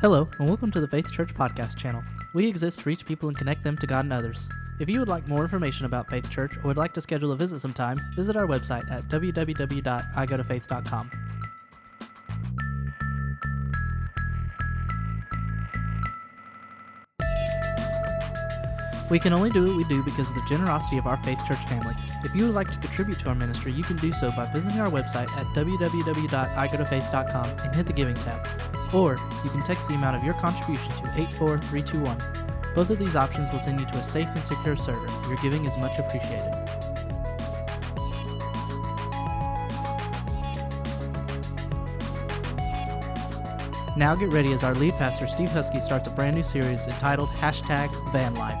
Hello, and welcome to the Faith Church Podcast channel. We exist to reach people and connect them to God and others. If you would like more information about Faith Church or would like to schedule a visit sometime, visit our website at www.igotofaith.com. We can only do what we do because of the generosity of our Faith Church family. If you would like to contribute to our ministry, you can do so by visiting our website at www.igotofaith.com and hit the Giving tab. Or you can text the amount of your contribution to 84321. Both of these options will send you to a safe and secure server. Your giving is much appreciated. Now get ready as our lead pastor Steve Husky starts a brand new series entitled Hashtag Van Life.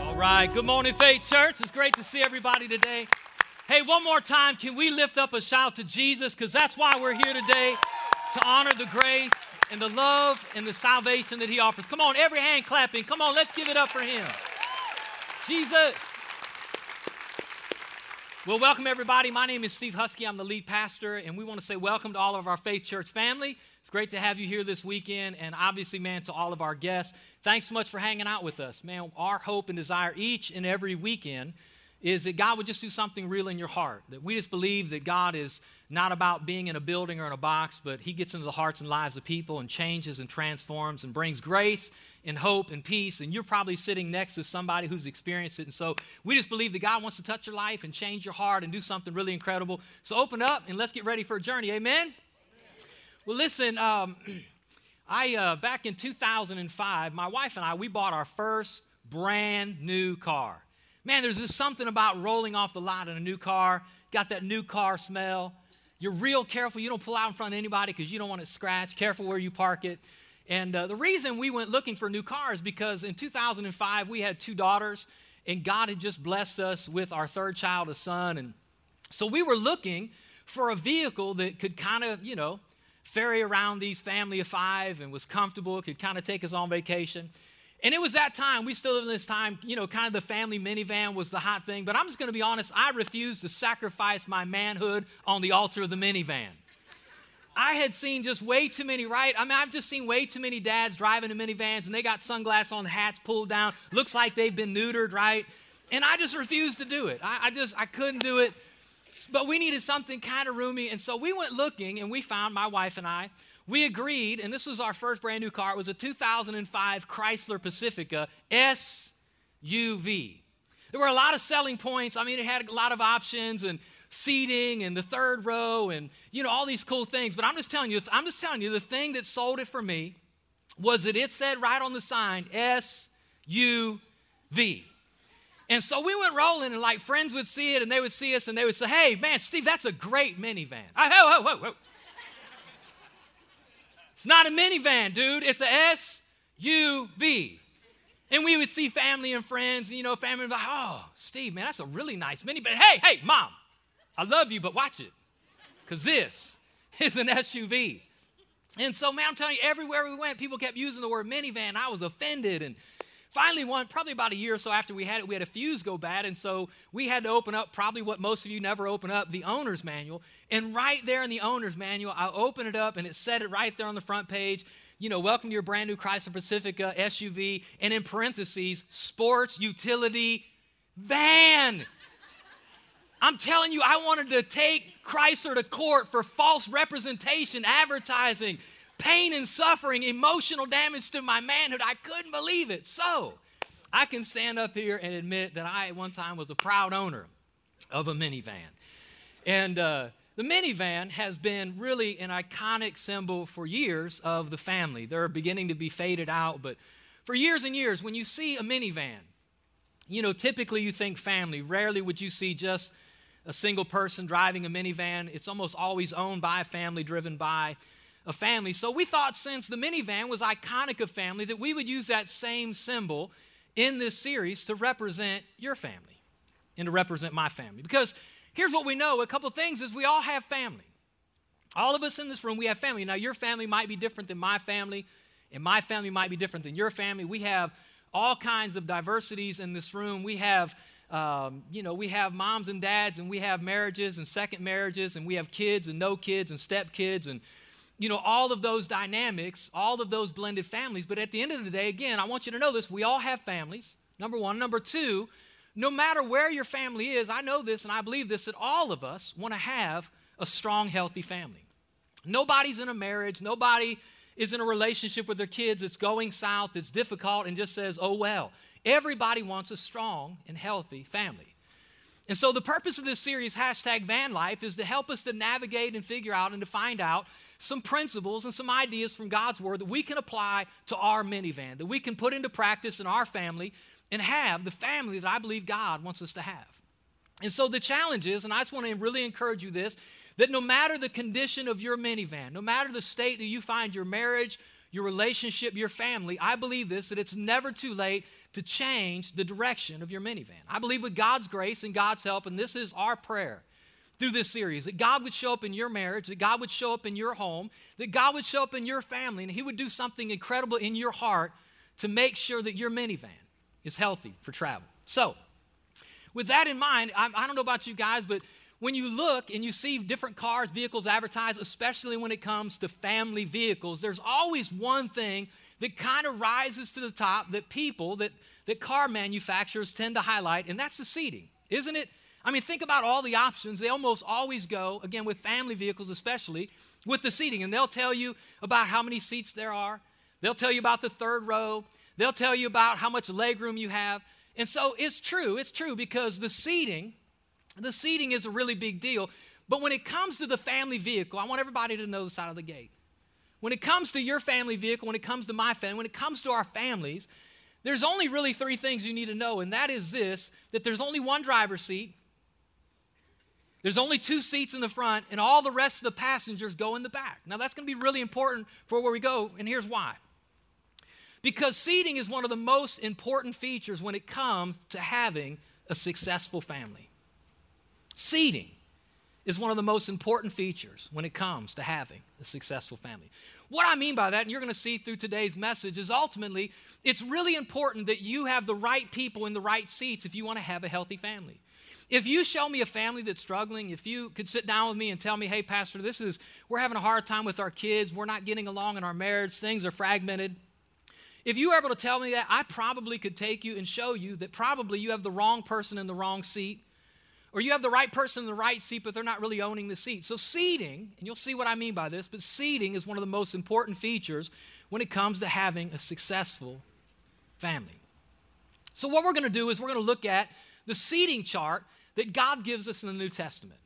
All right. Good morning, Faith Church. It's great to see everybody today. Hey, one more time, can we lift up a shout to Jesus? Because that's why we're here today to honor the grace and the love and the salvation that He offers. Come on, every hand clapping. Come on, let's give it up for Him. Jesus. Well, welcome everybody. My name is Steve Husky. I'm the lead pastor, and we want to say welcome to all of our Faith Church family. It's great to have you here this weekend, and obviously, man, to all of our guests. Thanks so much for hanging out with us. Man, our hope and desire each and every weekend is that God would just do something real in your heart. That we just believe that God is not about being in a building or in a box, but He gets into the hearts and lives of people and changes and transforms and brings grace and hope and peace. And you're probably sitting next to somebody who's experienced it. And so we just believe that God wants to touch your life and change your heart and do something really incredible. So open up and let's get ready for a journey. Amen? Well, listen, um, I uh, back in 2005, my wife and I, we bought our first brand new car. Man, there's just something about rolling off the lot in a new car. Got that new car smell. You're real careful. You don't pull out in front of anybody because you don't want it scratched. Careful where you park it. And uh, the reason we went looking for new car is because in 2005 we had two daughters, and God had just blessed us with our third child, a son. And so we were looking for a vehicle that could kind of, you know, ferry around these family of five and was comfortable, could kind of take us on vacation. And it was that time, we still live in this time, you know, kind of the family minivan was the hot thing. But I'm just going to be honest, I refused to sacrifice my manhood on the altar of the minivan. I had seen just way too many, right? I mean, I've just seen way too many dads driving in minivans and they got sunglasses on, hats pulled down, looks like they've been neutered, right? And I just refused to do it. I, I just, I couldn't do it. But we needed something kind of roomy. And so we went looking and we found, my wife and I, we agreed, and this was our first brand new car. It was a 2005 Chrysler Pacifica SUV. There were a lot of selling points. I mean, it had a lot of options and seating and the third row and you know all these cool things. But I'm just telling you, I'm just telling you, the thing that sold it for me was that it said right on the sign SUV. And so we went rolling, and like friends would see it, and they would see us, and they would say, "Hey, man, Steve, that's a great minivan." It's not a minivan, dude. It's a SUV. And we would see family and friends, and, you know, family would be like, "Oh, Steve, man, that's a really nice minivan." Hey, hey, mom, I love you, but watch it, because this is an SUV. And so, man, I'm telling you, everywhere we went, people kept using the word minivan. I was offended, and finally one probably about a year or so after we had it we had a fuse go bad and so we had to open up probably what most of you never open up the owner's manual. And right there in the owner's manual i opened it up and it said it right there on the front page you know welcome to your brand new chrysler pacifica suv and in parentheses sports utility van. I'm telling you, I wanted to take Chrysler to court for false representation, advertising, pain and suffering, emotional damage to my manhood. I couldn't believe it. So I can stand up here and admit that I at one time was a proud owner of a minivan. And uh, the minivan has been really an iconic symbol for years of the family. They're beginning to be faded out, but for years and years, when you see a minivan, you know, typically you think family. Rarely would you see just a single person driving a minivan. It's almost always owned by a family, driven by a family. So we thought since the minivan was iconic of family that we would use that same symbol in this series to represent your family and to represent my family. Because here's what we know a couple things is we all have family. All of us in this room, we have family. Now, your family might be different than my family, and my family might be different than your family. We have all kinds of diversities in this room. We have Um, you know, we have moms and dads, and we have marriages and second marriages, and we have kids and no kids and stepkids and you know, all of those dynamics, all of those blended families. But at the end of the day, again, I want you to know this we all have families, number one. Number two, no matter where your family is, I know this and I believe this that all of us want to have a strong, healthy family. Nobody's in a marriage, nobody is in a relationship with their kids that's going south, that's difficult, and just says, oh well. Everybody wants a strong and healthy family. And so, the purpose of this series, hashtag van life, is to help us to navigate and figure out and to find out some principles and some ideas from God's Word that we can apply to our minivan, that we can put into practice in our family and have the family that I believe God wants us to have. And so, the challenge is, and I just want to really encourage you this, that no matter the condition of your minivan, no matter the state that you find your marriage, your relationship, your family, I believe this that it's never too late to change the direction of your minivan. I believe with God's grace and God's help, and this is our prayer through this series that God would show up in your marriage, that God would show up in your home, that God would show up in your family, and He would do something incredible in your heart to make sure that your minivan is healthy for travel. So, with that in mind, I, I don't know about you guys, but when you look and you see different cars, vehicles advertised, especially when it comes to family vehicles, there's always one thing that kind of rises to the top that people, that, that car manufacturers tend to highlight, and that's the seating, isn't it? I mean, think about all the options. They almost always go, again, with family vehicles especially, with the seating. And they'll tell you about how many seats there are, they'll tell you about the third row, they'll tell you about how much leg room you have. And so it's true, it's true because the seating, the seating is a really big deal. But when it comes to the family vehicle, I want everybody to know the side of the gate. When it comes to your family vehicle, when it comes to my family, when it comes to our families, there's only really three things you need to know, and that is this that there's only one driver's seat, there's only two seats in the front, and all the rest of the passengers go in the back. Now, that's going to be really important for where we go, and here's why. Because seating is one of the most important features when it comes to having a successful family. Seating is one of the most important features when it comes to having a successful family. What I mean by that, and you're going to see through today's message, is ultimately it's really important that you have the right people in the right seats if you want to have a healthy family. If you show me a family that's struggling, if you could sit down with me and tell me, hey, Pastor, this is, we're having a hard time with our kids, we're not getting along in our marriage, things are fragmented. If you were able to tell me that, I probably could take you and show you that probably you have the wrong person in the wrong seat, or you have the right person in the right seat, but they're not really owning the seat. So, seating, and you'll see what I mean by this, but seating is one of the most important features when it comes to having a successful family. So, what we're going to do is we're going to look at the seating chart that God gives us in the New Testament.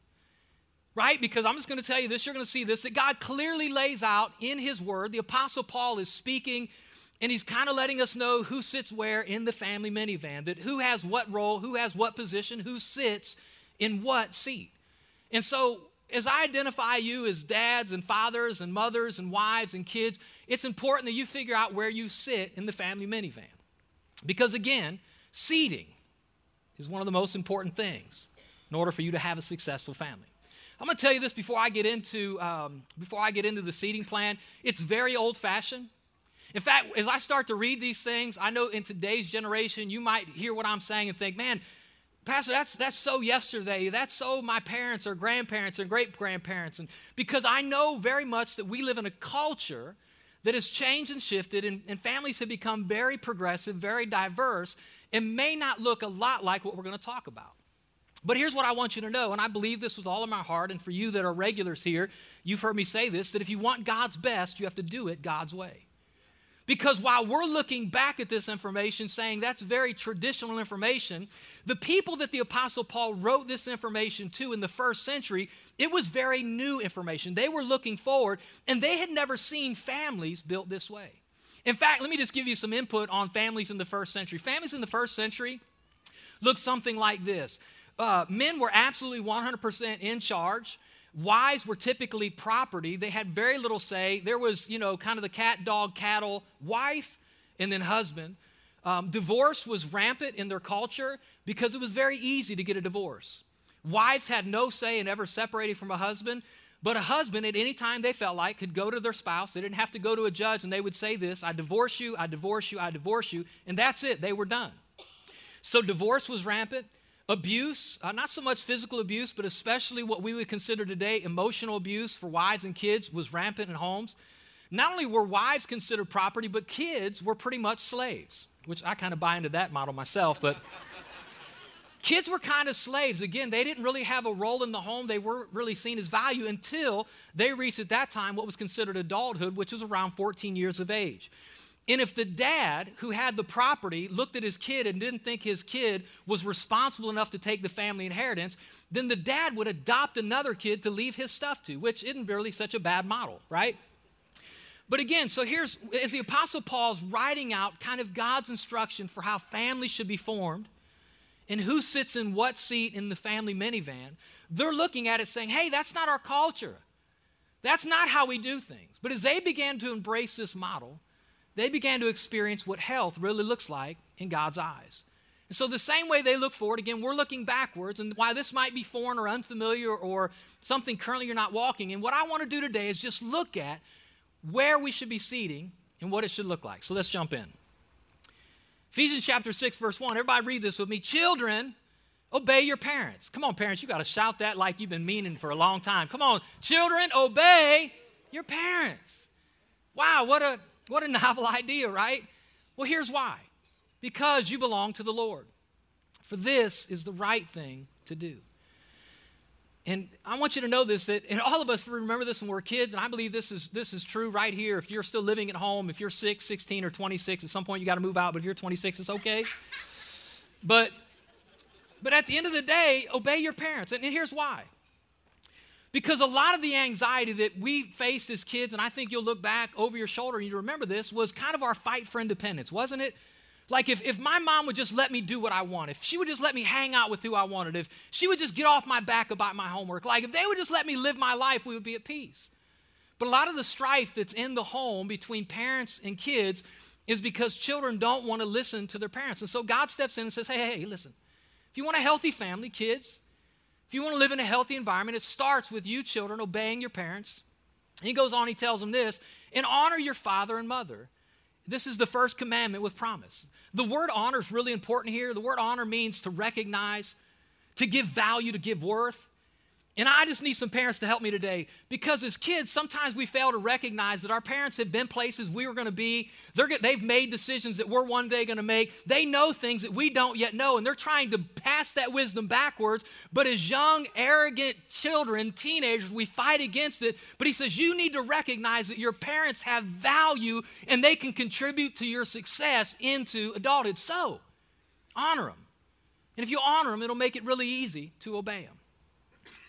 Right? Because I'm just going to tell you this, you're going to see this, that God clearly lays out in His Word. The Apostle Paul is speaking and he's kind of letting us know who sits where in the family minivan, that who has what role, who has what position, who sits in what seat. And so, as I identify you as dads and fathers and mothers and wives and kids, it's important that you figure out where you sit in the family minivan. Because again, seating is one of the most important things in order for you to have a successful family. I'm going to tell you this before I get into um, before I get into the seating plan. It's very old-fashioned. In fact, as I start to read these things, I know in today's generation you might hear what I'm saying and think, "Man, Pastor, that's that's so yesterday. That's so my parents or grandparents or great grandparents." And because I know very much that we live in a culture that has changed and shifted, and, and families have become very progressive, very diverse, it may not look a lot like what we're going to talk about. But here's what I want you to know, and I believe this with all of my heart, and for you that are regulars here, you've heard me say this that if you want God's best, you have to do it God's way. Because while we're looking back at this information saying that's very traditional information, the people that the Apostle Paul wrote this information to in the first century, it was very new information. They were looking forward, and they had never seen families built this way. In fact, let me just give you some input on families in the first century. Families in the first century looked something like this uh, men were absolutely 100% in charge. Wives were typically property. They had very little say. There was, you know, kind of the cat, dog, cattle, wife, and then husband. Um, divorce was rampant in their culture because it was very easy to get a divorce. Wives had no say in ever separating from a husband. But a husband, at any time they felt like, could go to their spouse. They didn't have to go to a judge, and they would say this I divorce you, I divorce you, I divorce you, and that's it. They were done. So divorce was rampant. abuse, uh, not so much physical abuse, but especially what we would consider today emotional abuse for wives and kids, was rampant in homes. Not only were wives considered property, but kids were pretty much slaves, which I kind of buy into that model myself, but. Kids were kind of slaves. Again, they didn't really have a role in the home. They weren't really seen as value until they reached at that time what was considered adulthood, which was around 14 years of age. And if the dad who had the property looked at his kid and didn't think his kid was responsible enough to take the family inheritance, then the dad would adopt another kid to leave his stuff to, which isn't really such a bad model, right? But again, so here's as the Apostle Paul's writing out kind of God's instruction for how families should be formed and who sits in what seat in the family minivan, they're looking at it saying, hey, that's not our culture. That's not how we do things. But as they began to embrace this model, they began to experience what health really looks like in God's eyes. And so, the same way they look forward, again, we're looking backwards, and why this might be foreign or unfamiliar or something currently you're not walking in, what I want to do today is just look at where we should be seating and what it should look like. So, let's jump in. Ephesians chapter 6, verse 1. Everybody read this with me. Children, obey your parents. Come on, parents, you got to shout that like you've been meaning for a long time. Come on, children, obey your parents. Wow, what a what a novel idea, right? Well, here's why because you belong to the Lord. For this is the right thing to do. And I want you to know this that and all of us remember this when we're kids, and I believe this is this is true right here. If you're still living at home, if you're 6, 16, or 26, at some point you got to move out, but if you're 26, it's okay. but but at the end of the day, obey your parents. And here's why. Because a lot of the anxiety that we faced as kids, and I think you'll look back over your shoulder and you remember this, was kind of our fight for independence, wasn't it? Like if, if my mom would just let me do what I want, if she would just let me hang out with who I wanted, if she would just get off my back about my homework, like if they would just let me live my life, we would be at peace. But a lot of the strife that's in the home between parents and kids is because children don't want to listen to their parents. And so God steps in and says, hey, hey, hey, listen, if you want a healthy family, kids, if you want to live in a healthy environment, it starts with you children obeying your parents. He goes on, he tells them this and honor your father and mother. This is the first commandment with promise. The word honor is really important here. The word honor means to recognize, to give value, to give worth. And I just need some parents to help me today because as kids, sometimes we fail to recognize that our parents have been places we were going to be. They're, they've made decisions that we're one day going to make. They know things that we don't yet know, and they're trying to pass that wisdom backwards. But as young, arrogant children, teenagers, we fight against it. But he says, You need to recognize that your parents have value and they can contribute to your success into adulthood. So, honor them. And if you honor them, it'll make it really easy to obey them.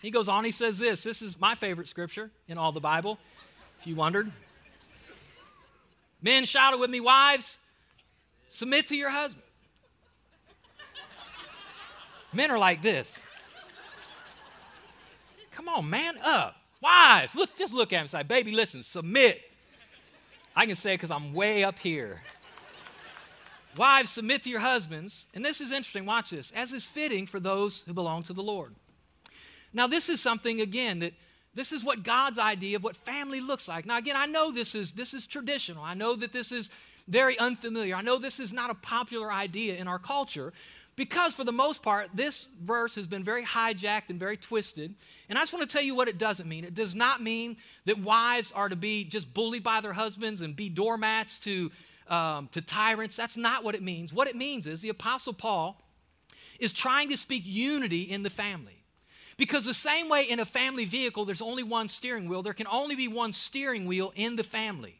He goes on, he says this. This is my favorite scripture in all the Bible, if you wondered. Men, shout it with me, wives, submit to your husband. Men are like this. Come on, man up. Wives, look, just look at him and say, baby, listen, submit. I can say it because I'm way up here. Wives, submit to your husbands. And this is interesting, watch this, as is fitting for those who belong to the Lord. Now, this is something, again, that this is what God's idea of what family looks like. Now, again, I know this is, this is traditional. I know that this is very unfamiliar. I know this is not a popular idea in our culture because, for the most part, this verse has been very hijacked and very twisted. And I just want to tell you what it doesn't mean. It does not mean that wives are to be just bullied by their husbands and be doormats to, um, to tyrants. That's not what it means. What it means is the Apostle Paul is trying to speak unity in the family. Because the same way in a family vehicle, there's only one steering wheel, there can only be one steering wheel in the family.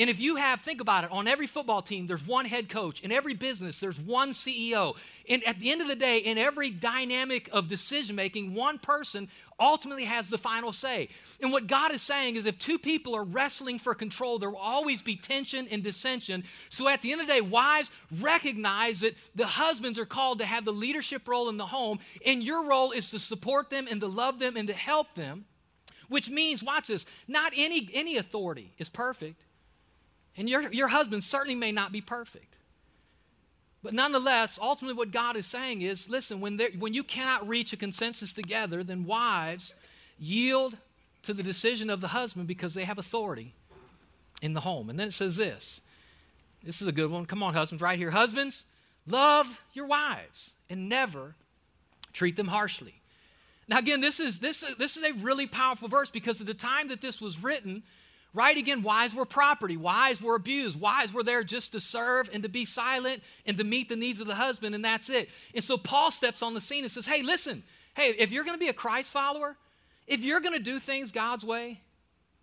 And if you have, think about it, on every football team, there's one head coach. In every business, there's one CEO. And at the end of the day, in every dynamic of decision making, one person ultimately has the final say. And what God is saying is if two people are wrestling for control, there will always be tension and dissension. So at the end of the day, wives recognize that the husbands are called to have the leadership role in the home, and your role is to support them and to love them and to help them. Which means, watch this, not any, any authority is perfect. And your, your husband certainly may not be perfect. But nonetheless, ultimately, what God is saying is listen, when, when you cannot reach a consensus together, then wives yield to the decision of the husband because they have authority in the home. And then it says this this is a good one. Come on, husbands, right here. Husbands, love your wives and never treat them harshly. Now, again, this is, this, this is a really powerful verse because at the time that this was written, right, again, wives were property, wives were abused, wives were there just to serve and to be silent and to meet the needs of the husband, and that's it. And so Paul steps on the scene and says, Hey, listen, hey, if you're going to be a Christ follower, if you're going to do things God's way,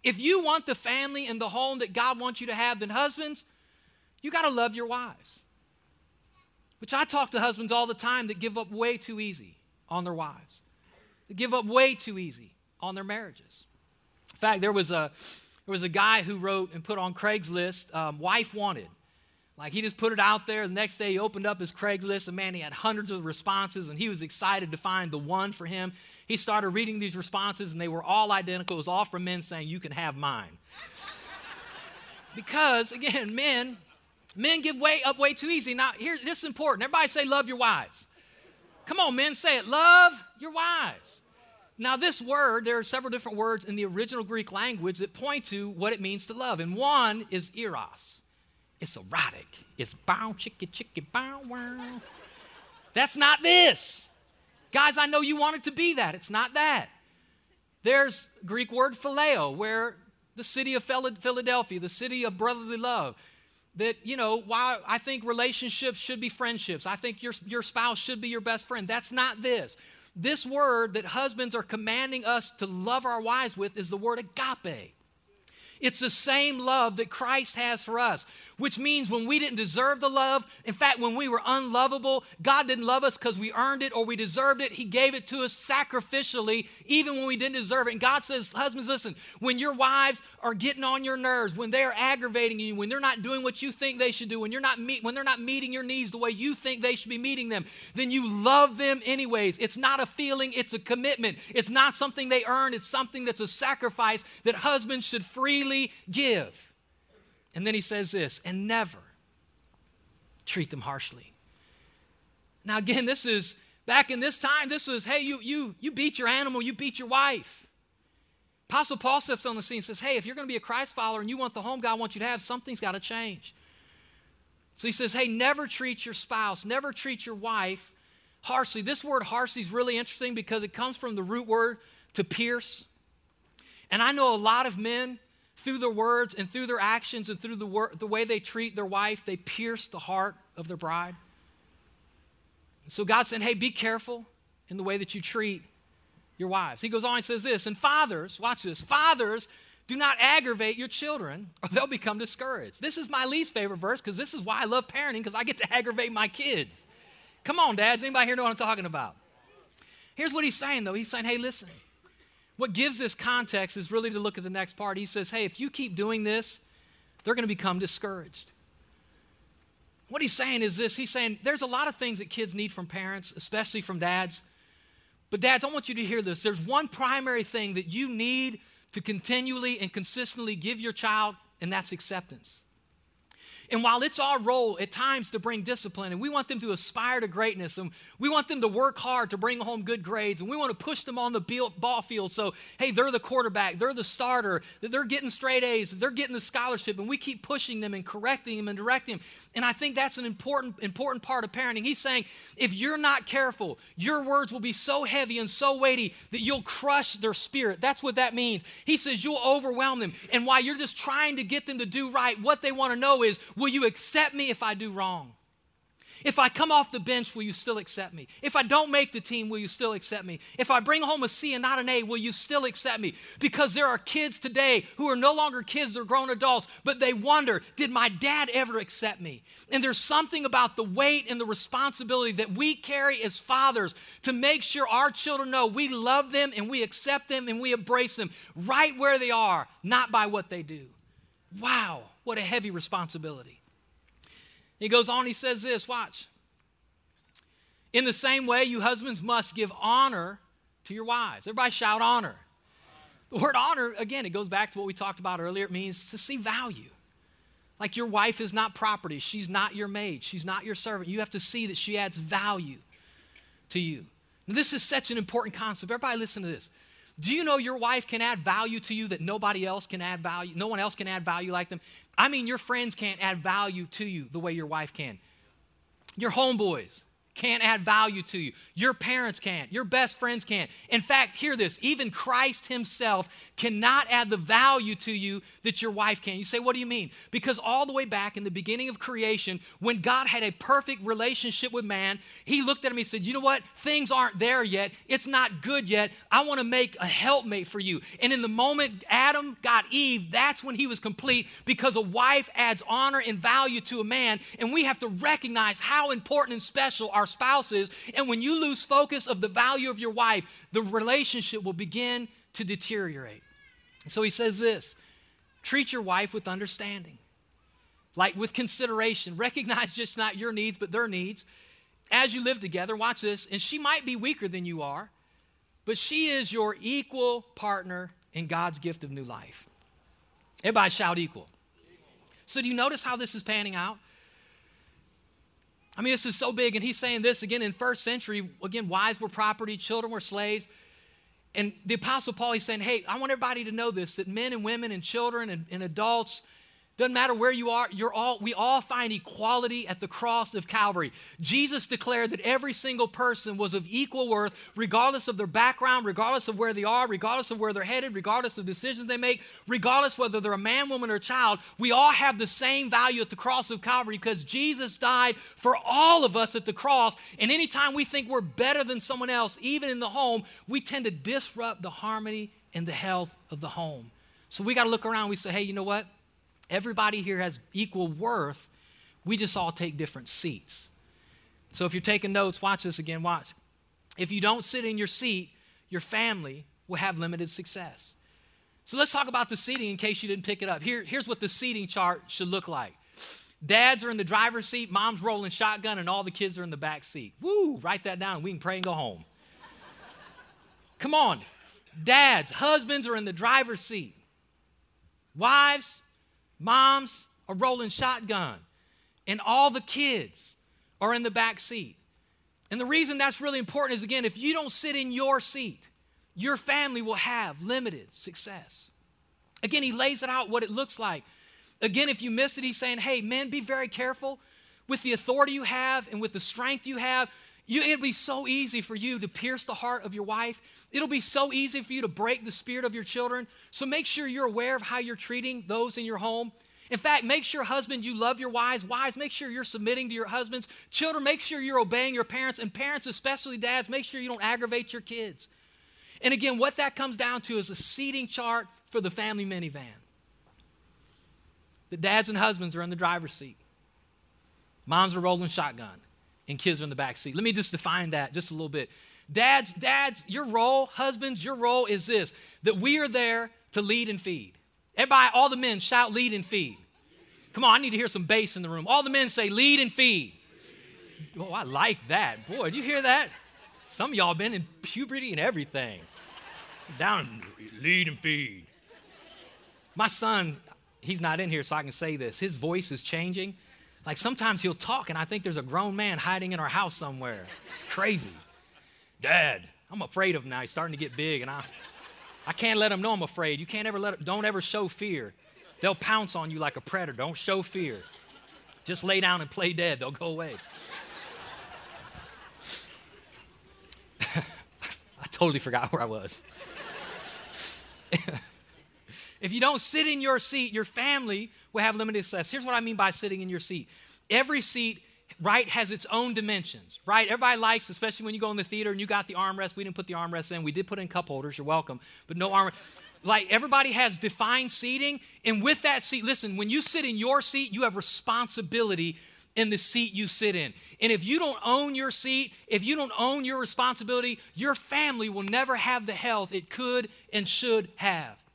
if you want the family and the home that God wants you to have, then husbands, you got to love your wives. Which I talk to husbands all the time that give up way too easy on their wives. They give up way too easy on their marriages. In fact, there was a there was a guy who wrote and put on Craigslist, um, "Wife wanted." Like he just put it out there. The next day, he opened up his Craigslist, and man, he had hundreds of responses, and he was excited to find the one for him. He started reading these responses, and they were all identical. It was all from men saying, "You can have mine." because again, men Men give way up way too easy. Now, here, this is important. Everybody say, love your wives. Come on, men, say it. Love your wives. Now, this word, there are several different words in the original Greek language that point to what it means to love. And one is eros. It's erotic. It's bow, chicky, chicky, bow, wow. That's not this. Guys, I know you want it to be that. It's not that. There's Greek word phileo, where the city of Philadelphia, the city of brotherly love, that, you know, while I think relationships should be friendships, I think your, your spouse should be your best friend. That's not this. This word that husbands are commanding us to love our wives with is the word agape. It's the same love that Christ has for us, which means when we didn't deserve the love, in fact, when we were unlovable, God didn't love us because we earned it or we deserved it. He gave it to us sacrificially, even when we didn't deserve it. And God says, Husbands, listen, when your wives are getting on your nerves, when they are aggravating you, when they're not doing what you think they should do, when, you're not meet, when they're not meeting your needs the way you think they should be meeting them, then you love them anyways. It's not a feeling, it's a commitment. It's not something they earn, it's something that's a sacrifice that husbands should freely give. And then he says this, and never treat them harshly. Now, again, this is back in this time, this was, hey, you you you beat your animal, you beat your wife. Apostle Paul steps on the scene and says, Hey, if you're going to be a Christ follower and you want the home God wants you to have, something's got to change. So he says, Hey, never treat your spouse, never treat your wife harshly. This word harshly is really interesting because it comes from the root word to pierce. And I know a lot of men, through their words and through their actions and through the, wor- the way they treat their wife, they pierce the heart of their bride. So God said, Hey, be careful in the way that you treat your wives. He goes on and says this, and fathers, watch this, fathers, do not aggravate your children or they'll become discouraged. This is my least favorite verse because this is why I love parenting because I get to aggravate my kids. Come on, dads. Anybody here know what I'm talking about? Here's what he's saying, though. He's saying, hey, listen, what gives this context is really to look at the next part. He says, hey, if you keep doing this, they're going to become discouraged. What he's saying is this he's saying there's a lot of things that kids need from parents, especially from dads. But, dads, I want you to hear this. There's one primary thing that you need to continually and consistently give your child, and that's acceptance. And while it's our role at times to bring discipline, and we want them to aspire to greatness, and we want them to work hard to bring home good grades, and we want to push them on the ball field so, hey, they're the quarterback, they're the starter, they're getting straight A's, they're getting the scholarship, and we keep pushing them and correcting them and directing them. And I think that's an important, important part of parenting. He's saying, if you're not careful, your words will be so heavy and so weighty that you'll crush their spirit. That's what that means. He says you'll overwhelm them. And while you're just trying to get them to do right, what they want to know is, Will you accept me if I do wrong? If I come off the bench, will you still accept me? If I don't make the team, will you still accept me? If I bring home a C and not an A, will you still accept me? Because there are kids today who are no longer kids, they're grown adults, but they wonder, did my dad ever accept me? And there's something about the weight and the responsibility that we carry as fathers to make sure our children know we love them and we accept them and we embrace them right where they are, not by what they do. Wow. What a heavy responsibility. He goes on, he says this watch. In the same way, you husbands must give honor to your wives. Everybody shout honor. The word honor, again, it goes back to what we talked about earlier. It means to see value. Like your wife is not property, she's not your maid, she's not your servant. You have to see that she adds value to you. Now, this is such an important concept. Everybody, listen to this. Do you know your wife can add value to you that nobody else can add value? No one else can add value like them. I mean, your friends can't add value to you the way your wife can. Your homeboys can't add value to you. Your parents can't. Your best friends can't. In fact, hear this even Christ Himself cannot add the value to you that your wife can. You say, What do you mean? Because all the way back in the beginning of creation, when God had a perfect relationship with man, He looked at him and said, You know what? Things aren't there yet. It's not good yet. I want to make a helpmate for you. And in the moment Adam got Eve, that's when he was complete because a wife adds honor and value to a man. And we have to recognize how important and special our spouse is. And when you lose focus of the value of your wife, the relationship will begin to deteriorate. So he says this treat your wife with understanding, like with consideration. Recognize just not your needs, but their needs. As you live together, watch this, and she might be weaker than you are, but she is your equal partner in God's gift of new life. Everybody shout equal. So, do you notice how this is panning out? I mean, this is so big. And he's saying this again in first century. Again, wives were property, children were slaves. And the Apostle Paul, he's saying, hey, I want everybody to know this that men and women and children and, and adults, doesn't matter where you are, you're all, we all find equality at the cross of Calvary. Jesus declared that every single person was of equal worth, regardless of their background, regardless of where they are, regardless of where they're headed, regardless of decisions they make, regardless whether they're a man, woman, or child. We all have the same value at the cross of Calvary because Jesus died for all of us at the cross. And anytime we think we're better than someone else, even in the home, we tend to disrupt the harmony and the health of the home. So we got to look around. We say, hey, you know what? Everybody here has equal worth. We just all take different seats. So if you're taking notes, watch this again. Watch. If you don't sit in your seat, your family will have limited success. So let's talk about the seating in case you didn't pick it up. Here, here's what the seating chart should look like. Dads are in the driver's seat, mom's rolling shotgun, and all the kids are in the back seat. Woo, write that down. We can pray and go home. Come on. Dads, husbands are in the driver's seat. Wives, Moms are rolling shotgun, and all the kids are in the back seat. And the reason that's really important is again, if you don't sit in your seat, your family will have limited success. Again, he lays it out what it looks like. Again, if you missed it, he's saying, hey, men, be very careful with the authority you have and with the strength you have. You, it'll be so easy for you to pierce the heart of your wife. It'll be so easy for you to break the spirit of your children. So make sure you're aware of how you're treating those in your home. In fact, make sure, husband, you love your wives. Wives, make sure you're submitting to your husbands. Children, make sure you're obeying your parents. And parents, especially dads, make sure you don't aggravate your kids. And again, what that comes down to is a seating chart for the family minivan. The dads and husbands are in the driver's seat, moms are rolling shotgun and kids are in the back seat. Let me just define that just a little bit. Dads, dads, your role, husbands, your role is this that we are there to lead and feed. Everybody, all the men shout lead and feed. Come on, I need to hear some bass in the room. All the men say lead and feed. Oh, I like that. Boy, did you hear that? Some of y'all been in puberty and everything. Down, lead and feed. My son, he's not in here, so I can say this. His voice is changing. Like sometimes he'll talk, and I think there's a grown man hiding in our house somewhere. It's crazy. Dad, I'm afraid of him now. He's starting to get big, and I, I can't let him know I'm afraid. You can't ever let don't ever show fear. They'll pounce on you like a predator. Don't show fear. Just lay down and play dead. They'll go away. I totally forgot where I was. if you don't sit in your seat, your family will have limited success. Here's what I mean by sitting in your seat. Every seat right has its own dimensions right? Everybody likes especially when you go in the theater and you got the armrest. We didn't put the armrest in. We did put in cup holders. You're welcome. But no arm like everybody has defined seating. And with that seat listen when you sit in your seat you have responsibility in the seat you sit in. And if you don't own your seat if you don't own your responsibility your family will never have the health it could and should have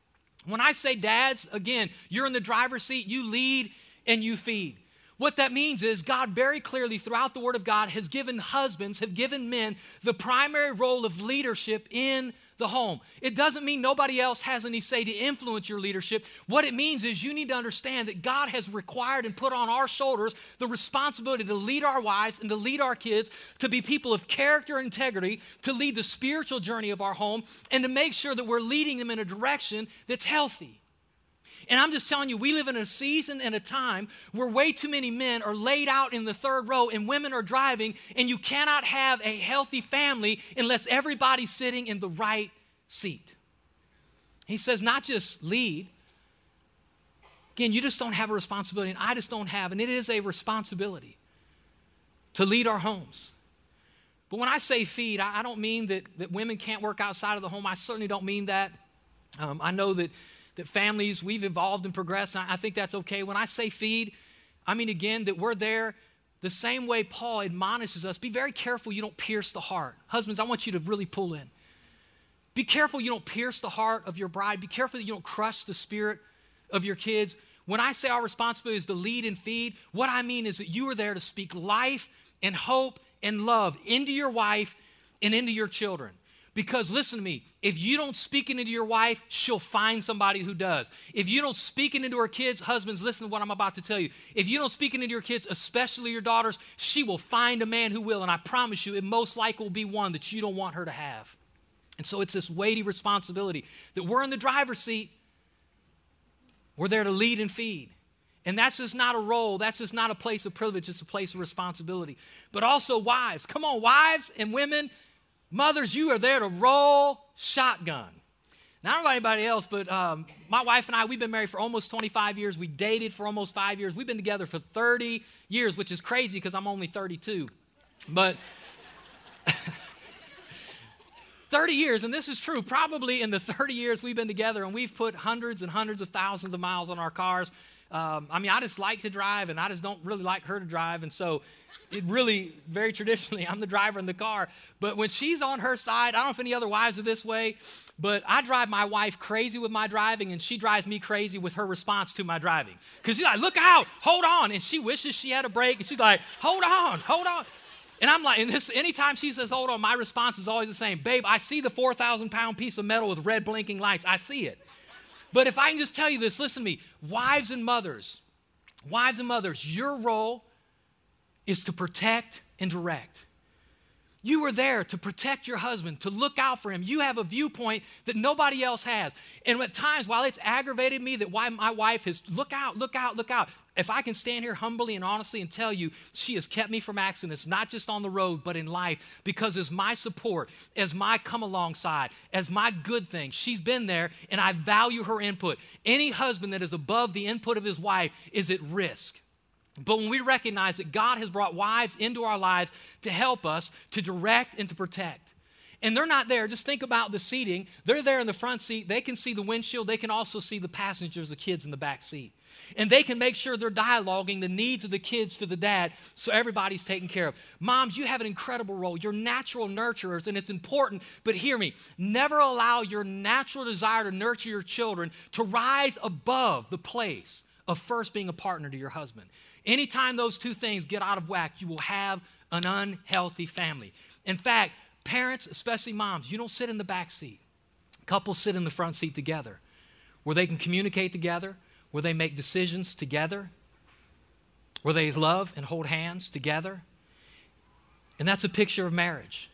when I say dads, again, you're in the driver's seat, you lead and you feed. What that means is God very clearly throughout the Word of God has given husbands, have given men the primary role of leadership in the home. It doesn't mean nobody else has any say to influence your leadership. What it means is you need to understand that God has required and put on our shoulders the responsibility to lead our wives and to lead our kids, to be people of character and integrity, to lead the spiritual journey of our home, and to make sure that we're leading them in a direction that's healthy. And I'm just telling you, we live in a season and a time where way too many men are laid out in the third row and women are driving, and you cannot have a healthy family unless everybody's sitting in the right seat. He says, not just lead. Again, you just don't have a responsibility, and I just don't have, and it is a responsibility to lead our homes. But when I say feed, I, don't mean that, that women can't work outside of the home. I certainly don't mean that. Um, I know that, that families, we've evolved and progressed, and I, think that's okay. When I say feed, I mean, again, that we're there the same way Paul admonishes us be very careful you don't pierce the heart. Husbands, I want you to really pull in. Be careful you don't pierce the heart of your bride. Be careful that you don't crush the spirit of your kids. When I say our responsibility is to lead and feed, what I mean is that you are there to speak life and hope and love into your wife and into your children. Because listen to me, if you don't speak it into your wife, she'll find somebody who does. If you don't speak it into her kids, husbands, listen to what I'm about to tell you. If you don't speak it into your kids, especially your daughters, she will find a man who will. And I promise you, it most likely will be one that you don't want her to have. And so it's this weighty responsibility that we're in the driver's seat. We're there to lead and feed. And that's just not a role. That's just not a place of privilege. It's a place of responsibility. But also, wives. Come on, wives and women, mothers, you are there to roll shotgun. Now, I don't know about anybody else, but um, my wife and I, we've been married for almost 25 years. We dated for almost five years. We've been together for 30 years, which is crazy because I'm only 32. But 30 years, and this is true, probably in the 30 years we've been together, and we've put hundreds and hundreds of thousands of miles on our cars. Um, I mean, I just like to drive, and I just don't really like her to drive. And so, it really, very traditionally, I'm the driver in the car. But when she's on her side, I don't know if any other wives are this way, but I drive my wife crazy with my driving, and she drives me crazy with her response to my driving. Because she's like, look out, hold on. And she wishes she had a brake, and she's like, hold on, hold on. And I'm like, and this, anytime she says, hold on, my response is always the same. Babe, I see the 4,000 pound piece of metal with red blinking lights. I see it. But if I can just tell you this, listen to me. Wives and mothers, wives and mothers, your role is to protect and direct. You are there to protect your husband, to look out for him. You have a viewpoint that nobody else has. And at times, while it's aggravated me that why my wife has, look out, look out, look out. If I can stand here humbly and honestly and tell you, she has kept me from accidents, not just on the road, but in life, because as my support, as my come alongside, as my good thing, she's been there and I value her input. Any husband that is above the input of his wife is at risk. But when we recognize that God has brought wives into our lives to help us, to direct and to protect, and they're not there, just think about the seating. They're there in the front seat. They can see the windshield. They can also see the passengers, the kids in the back seat. And they can make sure they're dialoguing the needs of the kids to the dad so everybody's taken care of. Moms, you have an incredible role. You're natural nurturers, and it's important. But hear me never allow your natural desire to nurture your children to rise above the place of first being a partner to your husband. Anytime those two things get out of whack, you will have an unhealthy family. In fact, parents, especially moms, you don't sit in the back seat. Couples sit in the front seat together where they can communicate together, where they make decisions together, where they love and hold hands together. And that's a picture of marriage.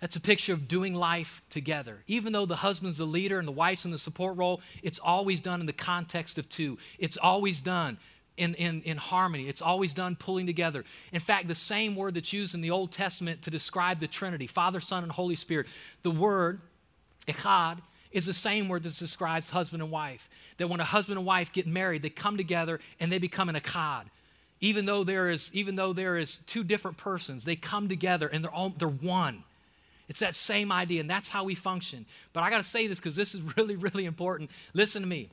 That's a picture of doing life together. Even though the husband's the leader and the wife's in the support role, it's always done in the context of two. It's always done in, in, in harmony. It's always done pulling together. In fact, the same word that's used in the Old Testament to describe the Trinity, Father, Son, and Holy Spirit, the word, echad, is the same word that describes husband and wife. That when a husband and wife get married, they come together and they become an echad. Even though there is, even though there is two different persons, they come together and they're all they're one. It's that same idea, and that's how we function. But I got to say this because this is really, really important. Listen to me.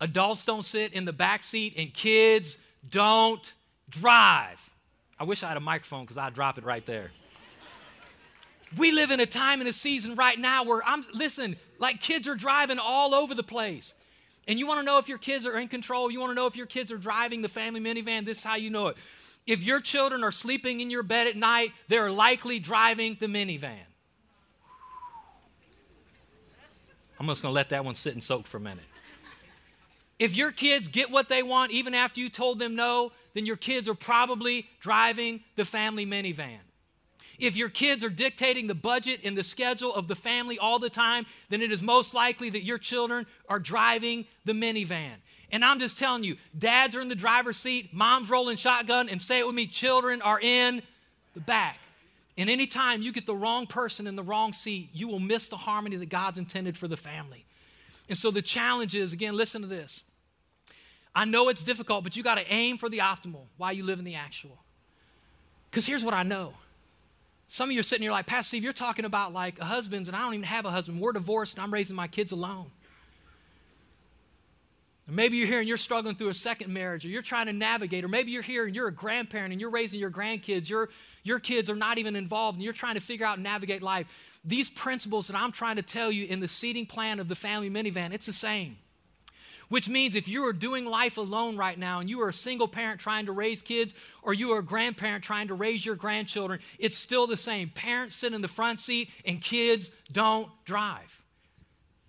Adults don't sit in the back seat, and kids don't drive. I wish I had a microphone because I'd drop it right there. we live in a time and a season right now where I'm, listen, like kids are driving all over the place. And you want to know if your kids are in control, you want to know if your kids are driving the family minivan, this is how you know it. If your children are sleeping in your bed at night, they're likely driving the minivan. I'm just going to let that one sit and soak for a minute. If your kids get what they want even after you told them no, then your kids are probably driving the family minivan. If your kids are dictating the budget and the schedule of the family all the time, then it is most likely that your children are driving the minivan. And I'm just telling you, dads are in the driver's seat, mom's rolling shotgun, and say it with me, children are in the back. And anytime you get the wrong person in the wrong seat, you will miss the harmony that God's intended for the family. And so the challenge is again, listen to this. I know it's difficult, but you got to aim for the optimal while you live in the actual. Because here's what I know. Some of you are sitting here like, Pastor Steve, you're talking about like husbands, and I don't even have a husband. We're divorced, and I'm raising my kids alone. Maybe you're here and you're struggling through a second marriage, or you're trying to navigate, or maybe you're here and you're a grandparent and you're raising your grandkids. Your, your kids are not even involved, and you're trying to figure out and navigate life. These principles that I'm trying to tell you in the seating plan of the family minivan, it's the same. Which means if you are doing life alone right now and you are a single parent trying to raise kids or you are a grandparent trying to raise your grandchildren, it's still the same. Parents sit in the front seat and kids don't drive.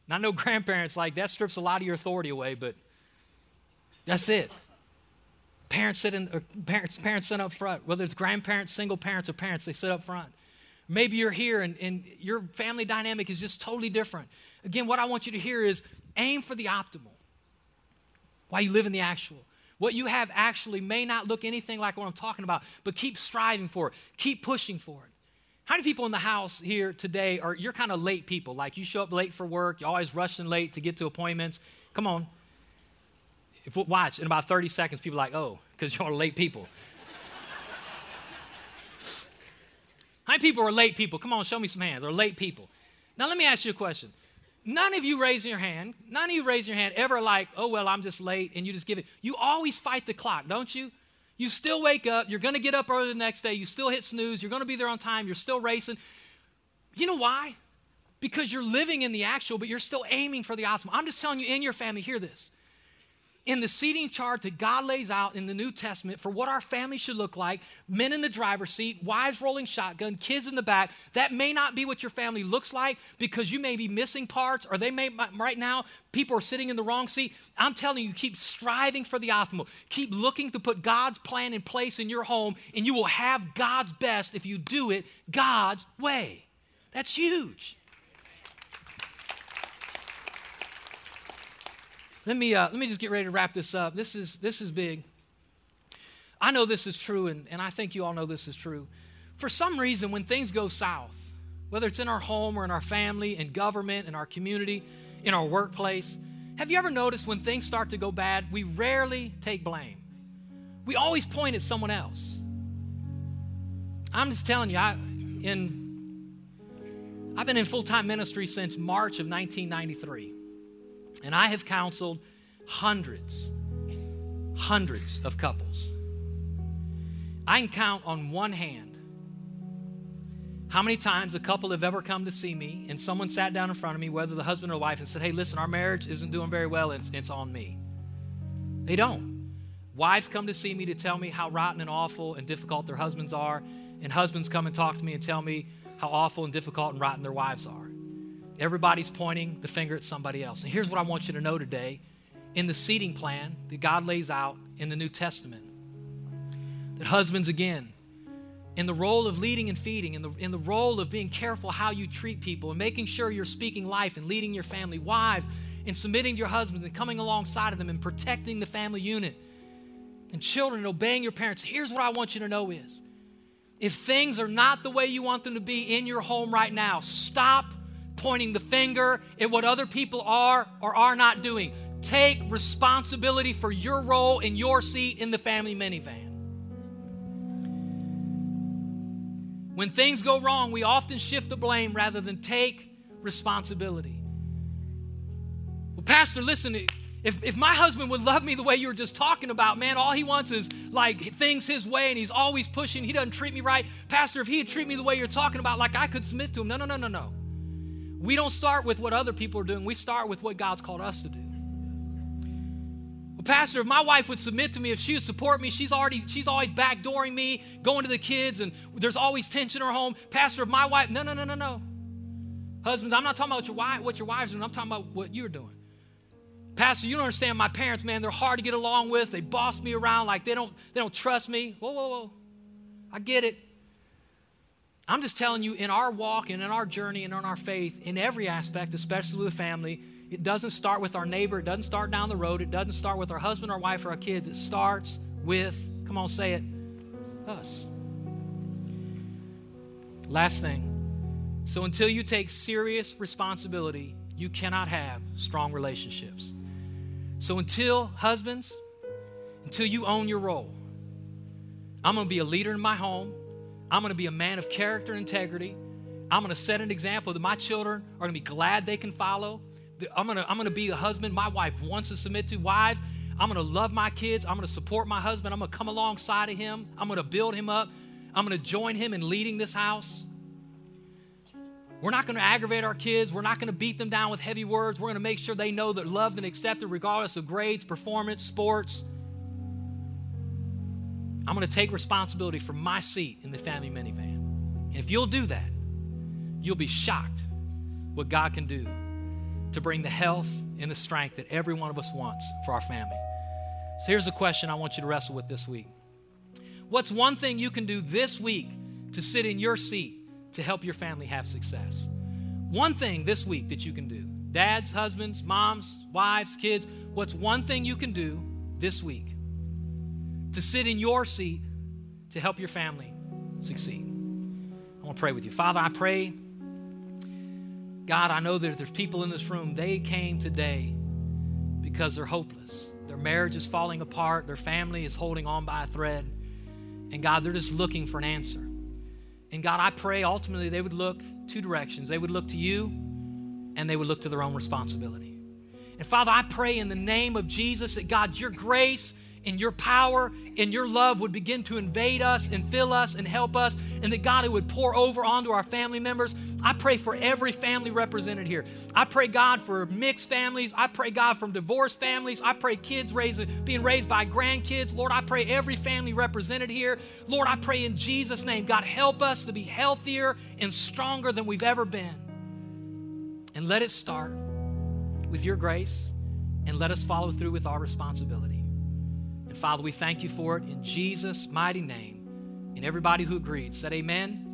Now, I know grandparents like that strips a lot of your authority away, but that's it. Parents sit in, parents, parents sit up front, whether it's grandparents, single parents, or parents, they sit up front. Maybe you're here and, and your family dynamic is just totally different. Again, what I want you to hear is aim for the optimal while you live in the actual. What you have actually may not look anything like what I'm talking about, but keep striving for it, keep pushing for it. How many people in the house here today are you're kind of late people? Like you show up late for work, you're always rushing late to get to appointments. Come on. If watch in about 30 seconds, people are like, oh, because you're late people. How many people are late people? Come on, show me some hands. Are late people. Now let me ask you a question. None of you raising your hand, none of you raising your hand ever like, oh, well, I'm just late, and you just give it. You always fight the clock, don't you? You still wake up, you're to get up early the next day, you still hit snooze, you're to be there on time, you're still racing. You know why? Because you're living in the actual, but you're still aiming for the optimal. I'm just telling you, in your family, hear this in the seating chart that God lays out in the New Testament for what our family should look like men in the driver's seat, wives rolling shotgun, kids in the back that may not be what your family looks like because you may be missing parts or they may, right now, people are sitting in the wrong seat. I'm telling you, keep striving for the optimal. Keep looking to put God's plan in place in your home, and you will have God's best if you do it God's way. That's huge. Let me, uh, let me just get ready to wrap this up. This is, this is big. I know this is true, and, and I think you all know this is true. For some reason, when things go south, whether it's in our home or in our family, in government, in our community, in our workplace, have you ever noticed when things start to go bad, we rarely take blame? We always point at someone else. I'm just telling you, I, in, I've been in full time ministry since March of 1993. And I have counseled hundreds, hundreds of couples. I can count on one hand how many times a couple have ever come to see me and someone sat down in front of me, whether the husband or wife, and said, Hey, listen, our marriage isn't doing very well, it's, it's on me. They don't. Wives come to see me to tell me how rotten and awful and difficult their husbands are, and husbands come and talk to me and tell me how awful and difficult and rotten their wives are. Everybody's pointing the finger at somebody else. And here's what I want you to know today in the seating plan that God lays out in the New Testament that husbands, again, in the role of leading and feeding, in the, in the role of being careful how you treat people and making sure you're speaking life and leading your family, wives, and submitting to your husbands and coming alongside of them and protecting the family unit, and children and obeying your parents. Here's what I want you to know is if things are not the way you want them to be in your home right now, stop pointing the finger at what other people are or are not doing. Take responsibility for your role in your seat in the family minivan. When things go wrong, we often shift the blame rather than take responsibility. Well, Pastor, listen, if, if my husband would love me the way you were just talking about, man, all he wants is like things his way and he's always pushing, he doesn't treat me right. Pastor, if he'd treat me the way you're talking about, like I could submit to him. No, no, no, no, no. We don't start with what other people are doing, we start with what God's called us to do. Well, Pastor, if my wife would submit to me, if she would support me, she's already she's always backdooring me, going to the kids, and there's always tension in her home. Pastor, if my wife, no, no, no, no, no. Husbands, I'm not talking about your wife, what your wives are doing, I'm talking about what you're doing. Pastor, you don't understand my parents, man. They're hard to get along with. They boss me around like they don't, they don't trust me. Whoa, whoa, whoa. I get it. I'm just telling you, in our walk and in our journey and in our faith, in every aspect, especially with family, it doesn't start with our neighbor. It doesn't start down the road. It doesn't start with our husband, our wife, or our kids. It starts with, come on, say it, us. Last thing. So until you take serious responsibility, you cannot have strong relationships. So until husbands, until you own your role, I'm going to be a leader in my home. I'm going to be a man of character and integrity. I'm going to set an example that my children are going to be glad they can follow. I'm going to, I'm going to be the husband my wife wants to submit to. Wives, I'm going to love my kids. I'm going to support my husband. I'm going to come alongside of him. I'm going to build him up. I'm going to join him in leading this house. We're not going to aggravate our kids. We're not going to beat them down with heavy words. We're going to make sure they know they're loved and accepted regardless of grades, performance, sports. I'm going to take responsibility for my seat in the family minivan. And if you'll do that, you'll be shocked what God can do to bring the health and the strength that every one of us wants for our family. So here's a question I want you to wrestle with this week. What's one thing you can do this week to sit in your seat to help your family have success? One thing this week that you can do. Dads, husbands, moms, wives, kids, what's one thing you can do this week to sit in your seat to help your family succeed. I want to pray with you. Father, I pray, God, I know that there's people in this room, they came today because they're hopeless. Their marriage is falling apart, their family is holding on by a thread. And God, they're just looking for an answer. And God, I pray ultimately they would look two directions. They would look to you and they would look to their own responsibility. And Father, I pray in the name of Jesus that God, your grace and your power and your love would begin to invade us and fill us and help us, and that God, it would pour over onto our family members. I pray for every family represented here. I pray, God, for mixed families. I pray, God, from divorced families. I pray kids raised, being raised by grandkids. Lord, I pray every family represented here. Lord, I pray in Jesus' name, God, help us to be healthier and stronger than we've ever been. And let it start with your grace and let us follow through with our responsibility. And Father, we thank you for it in Jesus' mighty name. And everybody who agreed said, Amen